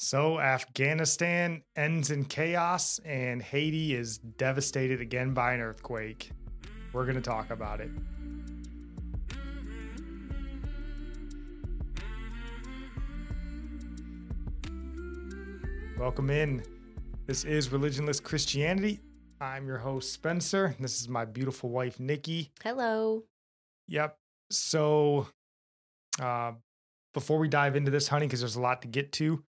So, Afghanistan ends in chaos, and Haiti is devastated again by an earthquake. We're going to talk about it. Welcome in. This is Religionless Christianity. I'm your host, Spencer. This is my beautiful wife, Nikki. Hello. Yep. So, uh, before we dive into this, honey, because there's a lot to get to,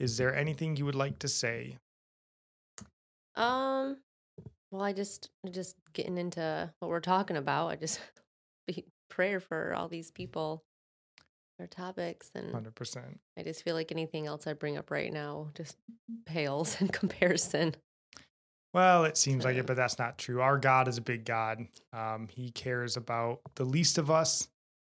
is there anything you would like to say? Um, well, I just just getting into what we're talking about. I just be prayer for all these people, their topics, and Hundred percent. I just feel like anything else I bring up right now just pales in comparison. Well, it seems like it, but that's not true. Our God is a big God. Um, he cares about the least of us.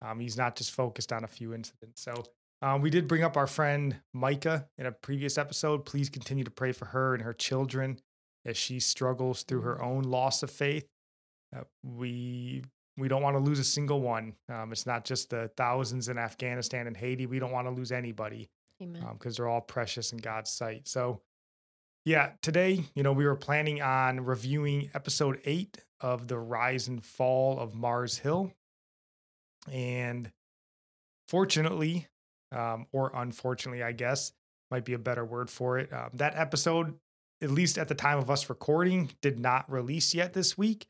Um, he's not just focused on a few incidents. So um, we did bring up our friend Micah in a previous episode. Please continue to pray for her and her children as she struggles through her own loss of faith. Uh, we we don't want to lose a single one. Um, it's not just the thousands in Afghanistan and Haiti. We don't want to lose anybody Amen. because they're all precious in God's sight. So, yeah, today, you know, we were planning on reviewing episode eight of the rise and fall of Mars Hill. And fortunately, um, or unfortunately, I guess might be a better word for it, um, that episode, at least at the time of us recording, did not release yet this week.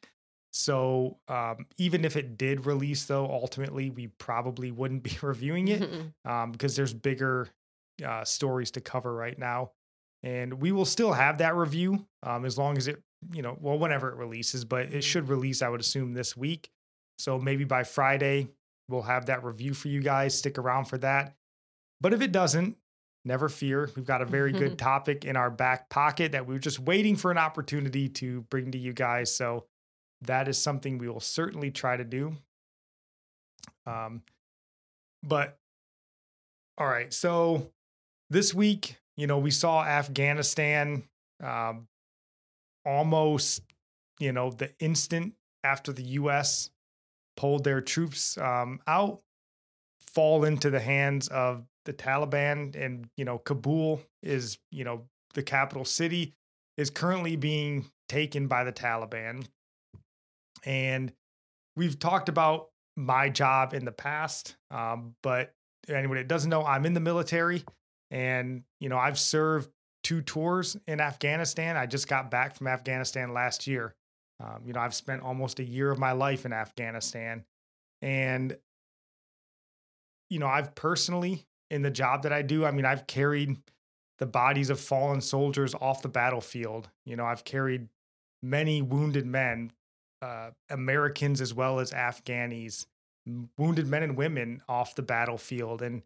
So um, even if it did release, though, ultimately we probably wouldn't be reviewing it um, because there's bigger uh, stories to cover right now. And we will still have that review um, as long as it, you know, well, whenever it releases, but it should release, I would assume, this week. So maybe by Friday, we'll have that review for you guys. Stick around for that. But if it doesn't, never fear. We've got a very good topic in our back pocket that we were just waiting for an opportunity to bring to you guys. So that is something we will certainly try to do. Um, but all right, so this week, you know, we saw Afghanistan um, almost, you know, the instant after the U.S. pulled their troops um, out, fall into the hands of the Taliban, and you know, Kabul is, you know, the capital city is currently being taken by the Taliban. And we've talked about my job in the past, um, but anyone that doesn't know, I'm in the military and, you know, I've served two tours in Afghanistan. I just got back from Afghanistan last year. Um, you know, I've spent almost a year of my life in Afghanistan. And, you know, I've personally, in the job that I do, I mean, I've carried the bodies of fallen soldiers off the battlefield. You know, I've carried many wounded men, uh, Americans as well as Afghanis, wounded men and women off the battlefield. And,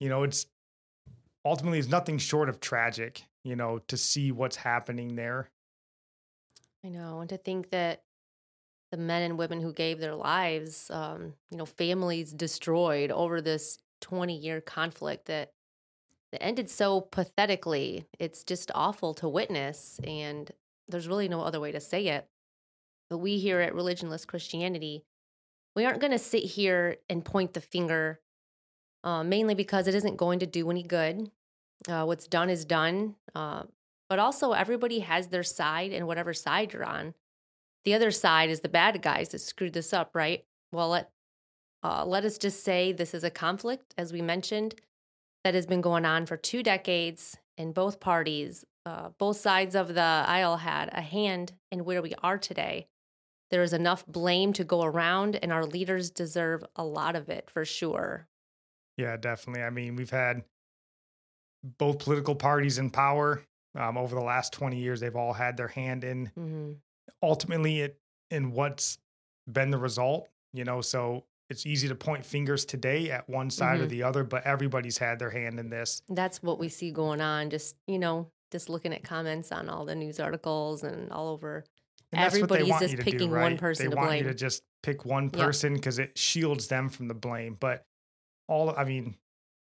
you know, it's ultimately is nothing short of tragic, you know, to see what's happening there. I know, and to think that the men and women who gave their lives, um, you know, families destroyed over this 20 year conflict that, that ended so pathetically. It's just awful to witness, and there's really no other way to say it. But we here at Religionless Christianity, we aren't going to sit here and point the finger, uh, mainly because it isn't going to do any good. Uh, what's done is done. Uh, but also, everybody has their side, and whatever side you're on, the other side is the bad guys that screwed this up, right? Well, let uh, let us just say this is a conflict, as we mentioned, that has been going on for two decades, and both parties, uh, both sides of the aisle, had a hand in where we are today. There is enough blame to go around, and our leaders deserve a lot of it for sure. Yeah, definitely. I mean, we've had both political parties in power um, over the last 20 years. They've all had their hand in hmm ultimately it in what's been the result, you know. So it's easy to point fingers today at one side or Mhm. the other, but everybody's had their hand in this. That's what we see going on. Just, you know, just looking at comments on all the news articles and all over. And that's what they Everybody's want just you to picking do, one right? person they to want you to just pick one person because it shields them from the blame. But all, I mean,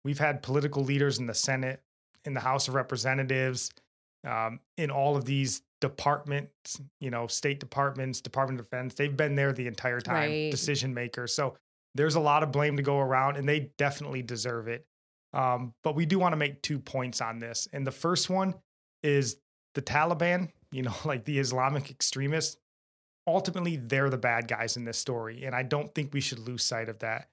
we've had political leaders in the Senate, in the House of Representatives, um, in all of these departments, you know, state departments, Department of Defense. They've been there the entire time, Right. decision makers. So there's a lot of blame to go around, and they definitely deserve it. Um, but we do want to make two points on this. And the first one is the Taliban, you know, like the Islamic extremists, ultimately they're the bad guys in this story. And I don't think we should lose sight of that.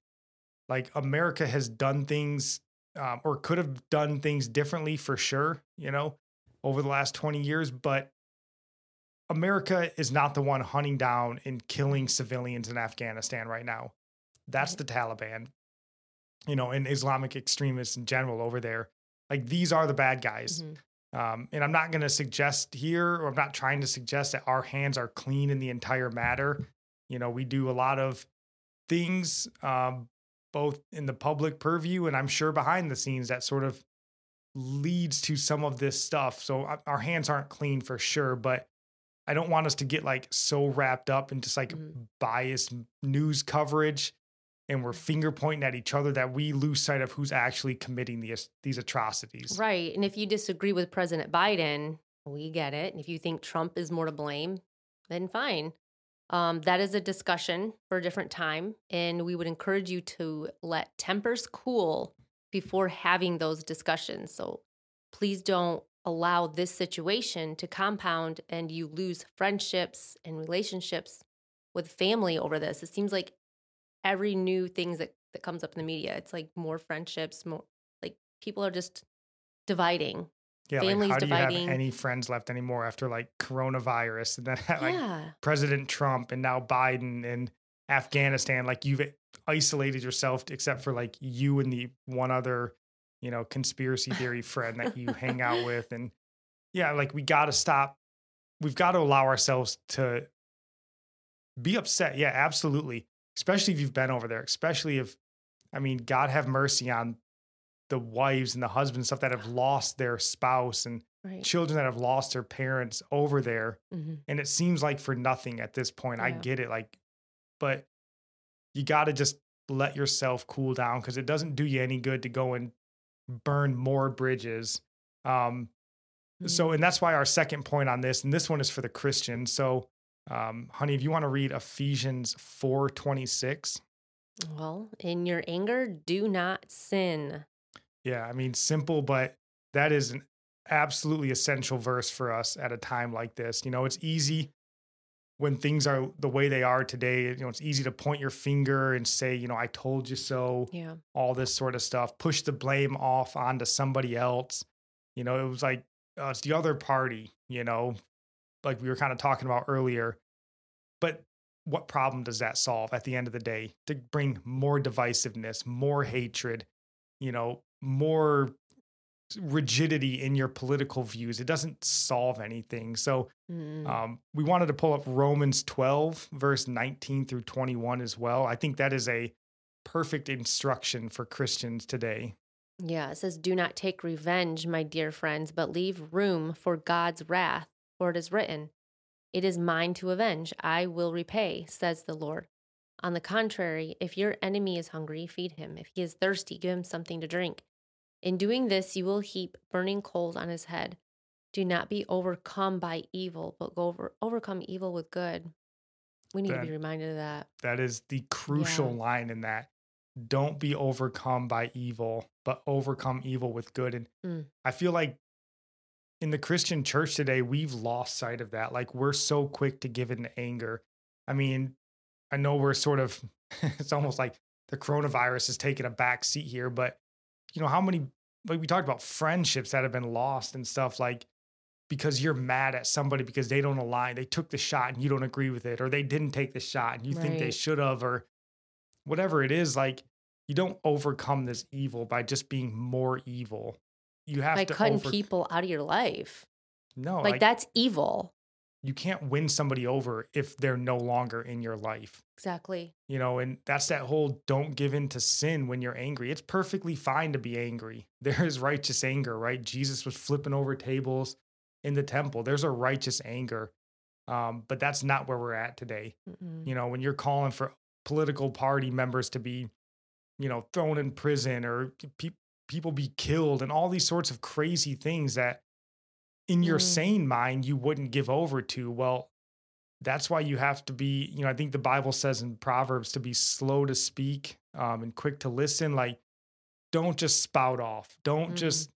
Like America has done things um, or could have done things differently for sure, you know, over the last 20 years. But America is not the one hunting down and killing civilians in Afghanistan right now. That's the Taliban, you know, and Islamic extremists in general over there. Like these are the bad guys. Mhm. Um, and I'm not going to suggest here, or I'm not trying to suggest that our hands are clean in the entire matter. You know, we do a lot of things, um, both in the public purview and I'm sure behind the scenes that sort of leads to some of this stuff. So uh, our hands aren't clean for sure, but I don't want us to get like so wrapped up in just like Mhm. biased news coverage and we're finger pointing at each other that we lose sight of who's actually committing these these atrocities. Right. And if you disagree with President Biden, we get it. And if you think Trump is more to blame, then fine. Um, that is a discussion for a different time. And we would encourage you to let tempers cool before having those discussions. So please don't allow this situation to compound and you lose friendships and relationships with family over this. It seems like every new things that, that comes up in the media, it's like more friendships, more like people are just dividing. Yeah, Families like how dividing. you have any friends left anymore after like coronavirus and then like yeah. President Trump and now Biden and Afghanistan? Like you've isolated yourself except for like you and the one other, you know, conspiracy theory friend that you hang out with. And yeah, like we got to stop. We've got to allow ourselves to be upset. Yeah, absolutely. Especially if you've been over there, especially if, I mean, God have mercy on the wives and the husbands and stuff that have lost their spouse and Right. children that have lost their parents over there. Hmm and it seems like for nothing at this point i get it like but you got to just let yourself cool down because it doesn't do you any good to go and burn more bridges um so and that's why our second point on this and this one is for the christians so um honey if you want to read ephesians 4 26 Well, in your anger, do not sin. Yeah, I mean, simple, but that is an absolutely essential verse for us at a time like this. You know, it's easy when things are the way they are today. You know, it's easy to point your finger and say, you know, I told you so, Yeah. all this sort of stuff, push the blame off onto somebody else. You know, it was like, uh, it's the other party, you know, like we were kind of talking about earlier. But what problem does that solve at the end of the day? To bring more divisiveness, more hatred, you know, more rigidity in your political views. It doesn't solve anything. So Mm. um, we wanted to pull up Romans 12, verse 19 through 21 as well. I think that is a perfect instruction for Christians today. Yeah, it says, Do not take revenge, my dear friends, but leave room for God's wrath, for it is written, It is mine to avenge, I will repay, says the Lord. On the contrary, if your enemy is hungry, feed him. If he is thirsty, give him something to drink. In doing this, you will heap burning coals on his head. Do not be overcome by evil, but go over, overcome evil with good. We need to be reminded of that. That is the crucial Yeah. line in that. Don't be overcome by evil, but overcome evil with good. And Mm. I feel like in the Christian church today, we've lost sight of that. Like we're so quick to give in to anger. I mean, I know we're sort of, it's almost like the coronavirus has taken a back seat here, but you know, how many, like we talked about friendships that have been lost and stuff like, because you're mad at somebody because they don't align. They took the shot and you don't agree with it, or they didn't take the shot and you think they should have, or whatever it is. Like you don't overcome this evil by just being more evil. You have By to cutting over- people out of your life. No, like, that's evil. you can't win somebody over if they're no longer in your life. Exactly. You know, and that's that whole don't give in to sin when you're angry. It's perfectly fine to be angry. There is righteous anger, right? Jesus was flipping over tables in the temple. There's a righteous anger. Um, but that's not where we're at today. Mm-mm. You know, when you're calling for political party members to be, you know, thrown in prison or pe- people be killed and all these sorts of crazy things that in your Mm. sane mind you wouldn't give over to. Well, that's why you have to be, you know, I think the Bible says in Proverbs to be slow to speak um, and quick to listen. Like, don't just spout off. Don't Mm. just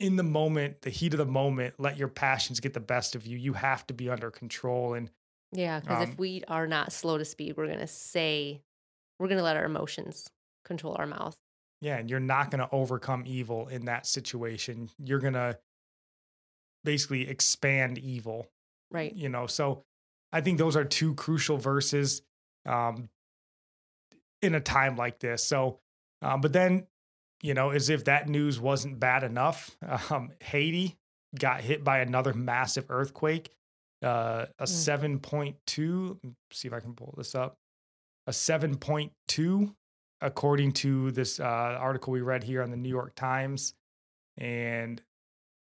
in the moment, the heat of the moment, let your passions get the best of you. You have to be under control. And Yeah, because Um, if we are not slow to speak, we're gonna say, we're gonna let our emotions control our mouth. Yeah, and you're not going to overcome evil in that situation. You're going to basically expand evil. Right. you know so i think those are two crucial verses um in a time like this so um but then you know as if that news wasn't bad enough um haiti got hit by another massive earthquake uh a 7.2 let me see if i can pull this up a 7.2 according to this uh article we read here on the new york times and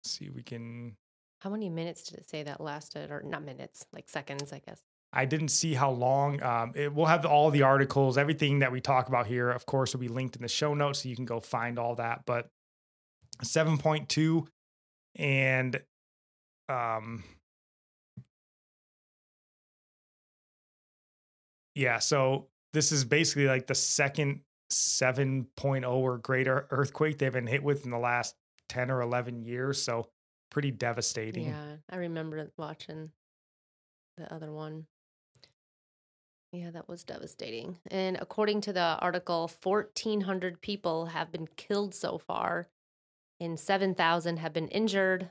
see we can How many minutes did it say that lasted? Or not minutes, like seconds, I guess. I didn't see how long. Um, it, we'll have all the articles, everything that we talk about here, of course, will be linked in the show notes, so you can go find all that. But 7.2 and um, yeah, so this is basically like the second 7.0 or greater earthquake they've been hit with in the last 10 or 11 years. So pretty devastating. Yeah, I remember watching the other one. Yeah, that was devastating. And according to the article, 1,400 people have been killed so far, and 7,000 have been injured,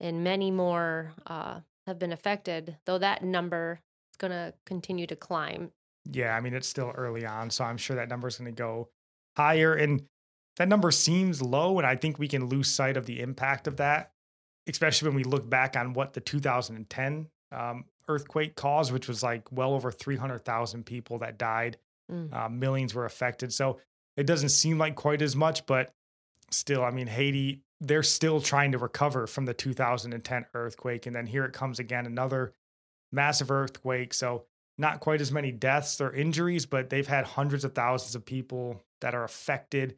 and many more uh, have been affected, though that number is going to continue to climb. Yeah, I mean it's still early on, so I'm sure that number is going to go higher and that number seems low and I think we can lose sight of the impact of that, especially when we look back on what the 2010 um, earthquake caused, which was like well over 300,000 people that died. Mm. Uh, millions were affected. So it doesn't seem like quite as much, but still, I mean, Haiti, they're still trying to recover from the 2010 earthquake. And then here it comes again, another massive earthquake. So not quite as many deaths or injuries, but they've had hundreds of thousands of people that are affected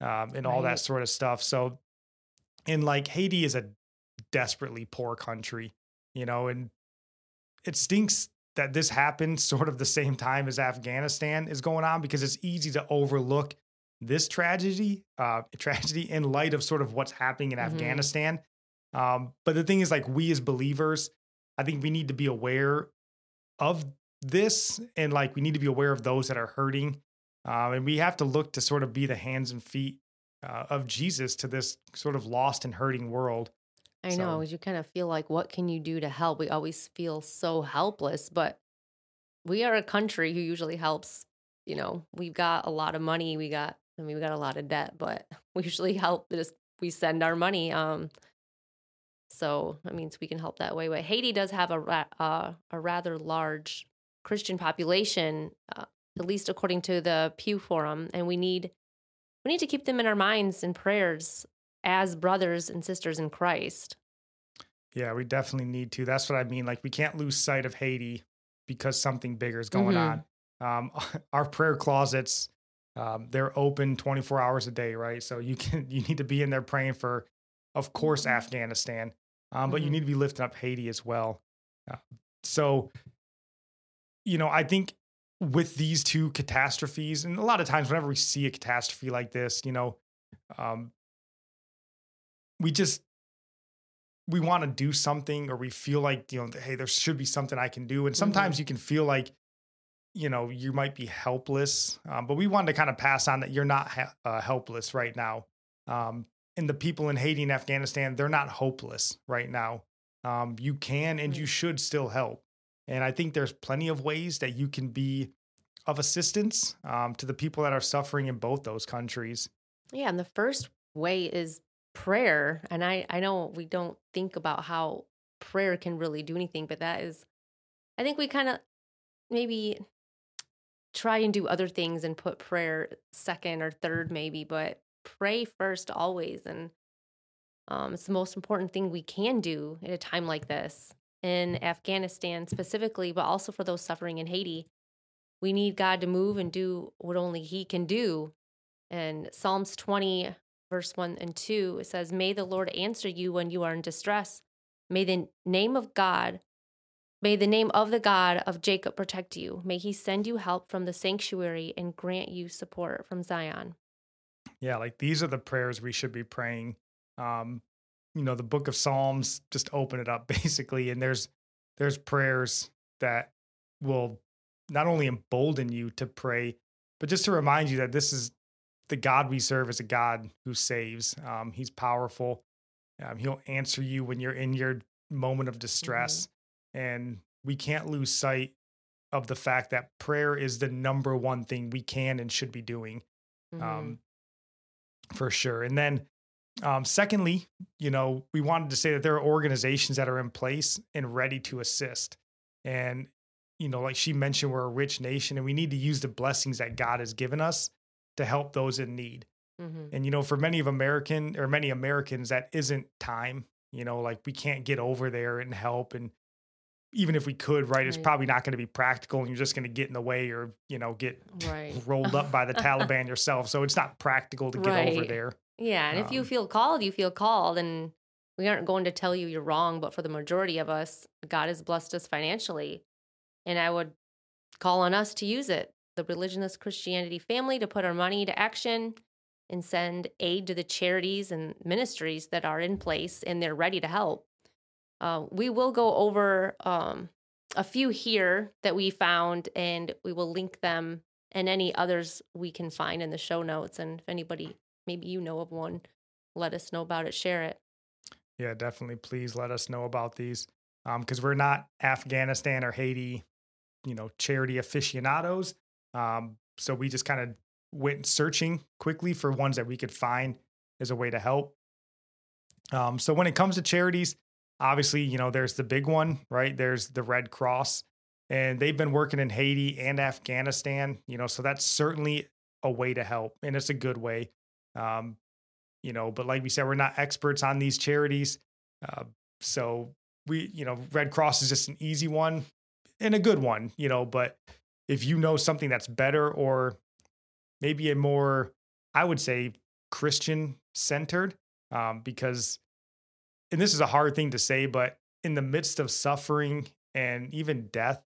um, and all that sort of stuff. So, and like Haiti is a desperately poor country, you know, and it stinks that this happened sort of the same time as Afghanistan is going on because it's easy to overlook this tragedy, uh, tragedy in light of sort of what's happening in Mhm. Afghanistan. Um, but the thing is, like, we as believers, I think we need to be aware of this and like we need to be aware of those that are hurting. Um, and we have to look to sort of be the hands and feet uh, of Jesus to this sort of lost and hurting world. I So- know, you kind of feel like, what can you do to help? We always feel so helpless, but we are a country who usually helps. You know, we've got a lot of money. We got, I mean, we got a lot of debt, but we usually help. Just we send our money. Um, so that means we can help that way. But Haiti does have a ra- uh, a rather large Christian population, uh, at least according to the Pew Forum, and we need we need to keep them in our minds and prayers as brothers and sisters in Christ. Yeah, we definitely need to. That's what I mean. Like, we can't lose sight of Haiti because something bigger is going Mhm. on. Um, our prayer closets, um, they're open 24 hours a day, right? So you can you need to be in there praying for, of course, Afghanistan, um, but you Mhm. need to be lifting up Haiti as well. Uh, so, you know, I think with these two catastrophes, and a lot of times whenever we see a catastrophe like this, you know, um, we just we want to do something or we feel like you know hey there should be something i can do and sometimes you can feel like you know you might be helpless um, but we wanted to kind of pass on that you're not ha- uh, helpless right now um, and the people in haiti and afghanistan they're not hopeless right now um, you can and you should still help and i think there's plenty of ways that you can be of assistance um, to the people that are suffering in both those countries Yeah, and the first way is prayer. And I I know we don't think about how prayer can really do anything. But that is, I think we kind of maybe try and do other things and put prayer second or third, maybe, but pray first always. And um, it's the most important thing we can do at a time like this in Afghanistan specifically, but also for those suffering in Haiti. We need God to move and do what only He can do. And Psalms 20, verse 1 and 2, it says, May the Lord answer you when you are in distress. May the name of God, may the name of the God of Jacob protect you. May he send you help from the sanctuary and grant you support from Zion. Yeah, like these are the prayers we should be praying. Um, you know, the book of Psalms, just open it up basically, and there's there's prayers that will not only embolden you to pray, but just to remind you that this is the God we serve is a God who saves. Um, he's powerful. Um, he'll answer you when you're in your moment of distress. Mm-hmm. And we can't lose sight of the fact that prayer is the number one thing we can and should be doing. Mm-hmm. Um, for sure. And then, um, secondly, you know, we wanted to say that there are organizations that are in place and ready to assist. And, you know, like she mentioned, we're a rich nation and we need to use the blessings that God has given us to help those in need. Mm-hmm. And you know, for many of American or many Americans, that isn't time. You know, like we can't get over there and help. And even if we could, right, right. it's probably not going to be practical, and you're just going to get in the way or you know get right. rolled up by the Taliban yourself. So it's not practical to get right. over there. Yeah, and um, if you um feel called, you feel called, and we aren't going to tell you you're wrong. But for the majority of us, God has blessed us financially, and I would call on us to use it the Religionless Christianity family to put our money to action and send aid to the charities and ministries that are in place and they're ready to help. Uh, we will go over um, a few here that we found and we will link them and any others we can find in the show notes. And if anybody, maybe you know of one, let us know about it, share it. Yeah, definitely. Please let us know about these because um, we're not Afghanistan or Haiti, you know, charity aficionados. Um, so we just kind of went searching quickly for ones that we could find as a way to help. Um, so when it comes to charities, obviously, you know, there's the big one, right? There's the Red Cross, and they've been working in Haiti and Afghanistan, you know, so that's certainly a way to help, and it's a good way. Um, you know, but like we said, we're not experts on these charities. Uh, so we, you know, Red Cross is just an easy one and a good one, you know, but if you know something that's better or maybe a more, I would say, Christian centered, um, because, and this is a hard thing to say, but in the midst of suffering and even death,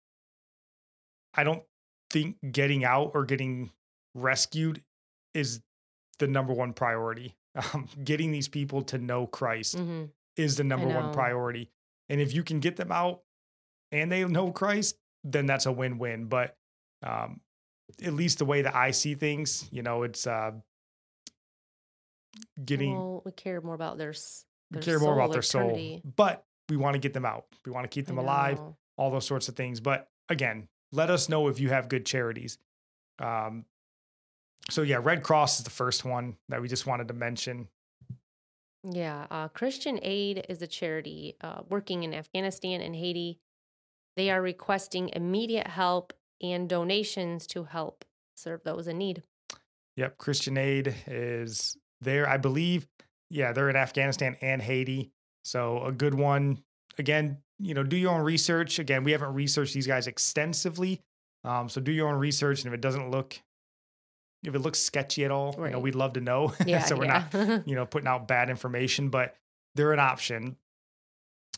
I don't think getting out or getting rescued is the number one priority. Um, getting these people to know Christ mm-hmm. is the number one priority. And if you can get them out and they know Christ, then that's a win win. But um, at least the way that I see things, you know, it's uh, getting. Well, we care more about their. their care more about their eternity. soul, but we want to get them out. We want to keep them alive. All those sorts of things. But again, let us know if you have good charities. Um, so yeah, Red Cross is the first one that we just wanted to mention. Yeah, uh, Christian Aid is a charity uh, working in Afghanistan and Haiti. They are requesting immediate help and donations to help serve those in need. Yep, Christian Aid is there, I believe. Yeah, they're in Afghanistan and Haiti. So a good one. Again, you know, do your own research. Again, we haven't researched these guys extensively. Um, so do your own research. And if it doesn't look, if it looks sketchy at all, right. you know, we'd love to know. Yeah, so we're yeah. not, you know, putting out bad information, but they're an option.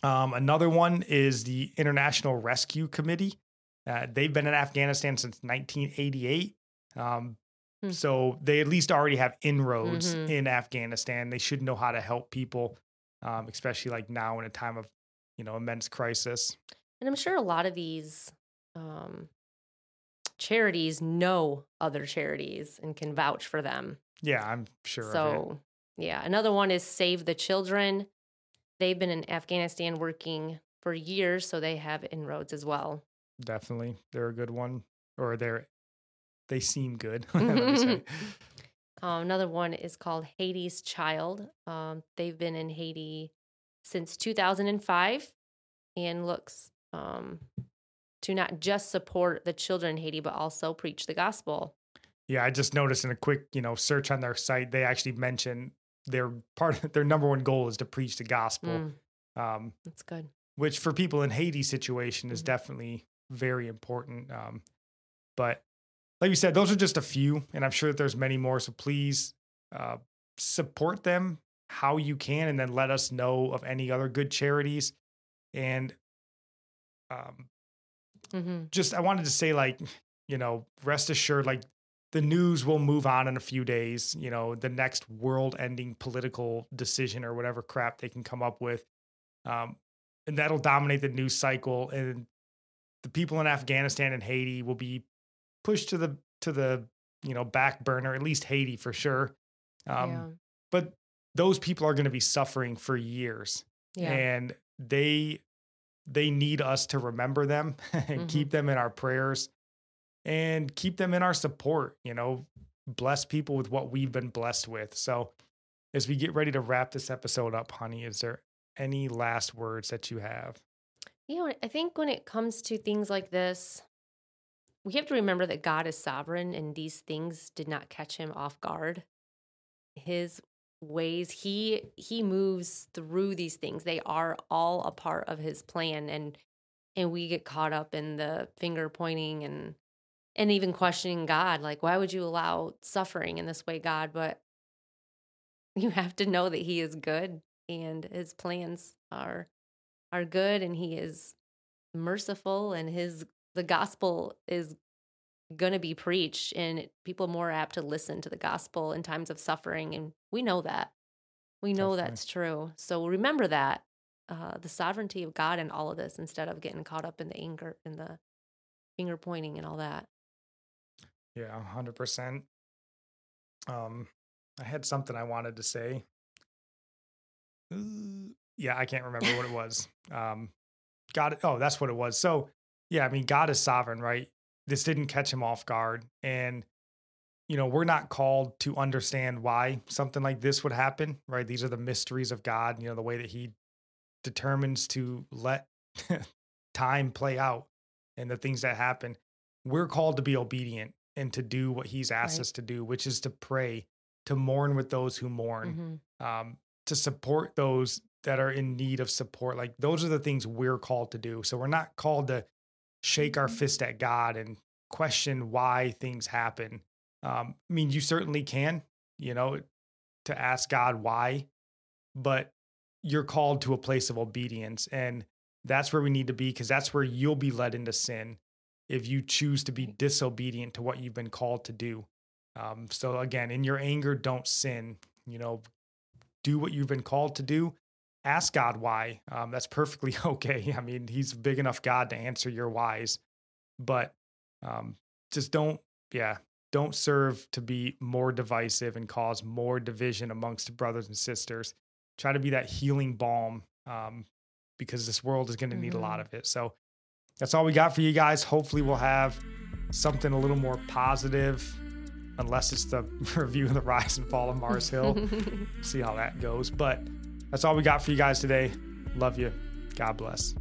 Um, another one is the International Rescue Committee. Uh, they've been in Afghanistan since 1988. Um, hmm. So they at least already have inroads mm-hmm. in Afghanistan. They should know how to help people, um, especially like now in a time of, you know, immense crisis. And I'm sure a lot of these um, charities know other charities and can vouch for them. Yeah, I'm sure. So, yeah. Another one is Save the Children. They've been in Afghanistan working for years, so they have inroads as well. Definitely, they're a good one, or they're they seem good. um, another one is called Haiti's Child. Um, they've been in Haiti since 2005. and looks um, to not just support the children in Haiti, but also preach the gospel. Yeah, I just noticed in a quick, you know, search on their site, they actually mention their part of their number one goal is to preach the gospel. Mm, Um, that's good. which for people in Haiti situation is Mhm. definitely very important. Um, but like you said, those are just a few, and I'm sure that there's many more. So please uh, support them how you can, and then let us know of any other good charities. And um, hmm just I wanted to say, like, you know, rest assured, like the news will move on in a few days. You know, the next world-ending political decision or whatever crap they can come up with, um, and that'll dominate the news cycle. And the people in Afghanistan and Haiti will be pushed to the to the you know back burner. At least Haiti for sure. Um, yeah. But those people are going to be suffering for years Yeah. and they they need us to remember them and Mhm. keep them in our prayers and keep them in our support you know bless people with what we've been blessed with so as we get ready to wrap this episode up honey is there any last words that you have You know, I think when it comes to things like this, we have to remember that God is sovereign and these things did not catch him off guard. His ways, he he moves through these things. They are all a part of his plan and and we get caught up in the finger pointing and and even questioning God, like why would you allow suffering in this way, God? But you have to know that he is good and his plans are are good and he is merciful and his the gospel is going to be preached and people more apt to listen to the gospel in times of suffering and we know that. We know Definitely. that's true. So remember that uh, the sovereignty of god in all of this instead of getting caught up in the anger and the finger pointing and all that. Yeah 100% um i had something i wanted to say. Uh, yeah i can't remember what it was. Um god oh that's what it was. So yeah i mean god is sovereign right this didn't catch him off guard and you know we're not called to understand why something like this would happen right these are the mysteries of god you know the way that he determines to let time play out and the things that happen we're called to be obedient and to do what he's asked Right. us to do which is to pray to mourn with those who mourn Mhm. um, to support those that are in need of support. Like those are the things we're called to do. So we're not called to shake our fist at God and question why things happen. Um, I mean, you certainly can, you know, to ask God why, but you're called to a place of obedience. And that's where we need to be because that's where you'll be led into sin if you choose to be disobedient to what you've been called to do. Um, so again, in your anger, don't sin. You know, do what you've been called to do. Ask God why. Um, that's perfectly okay. I mean, He's a big enough God to answer your whys, but um, just don't, yeah, don't serve to be more divisive and cause more division amongst brothers and sisters. Try to be that healing balm um, because this world is going to need a lot Mhm. of it. So that's all we got for you guys. Hopefully, we'll have something a little more positive, unless it's the review of the rise and fall of Mars Hill. See how that goes. But that's all we got for you guys today. Love you. God bless.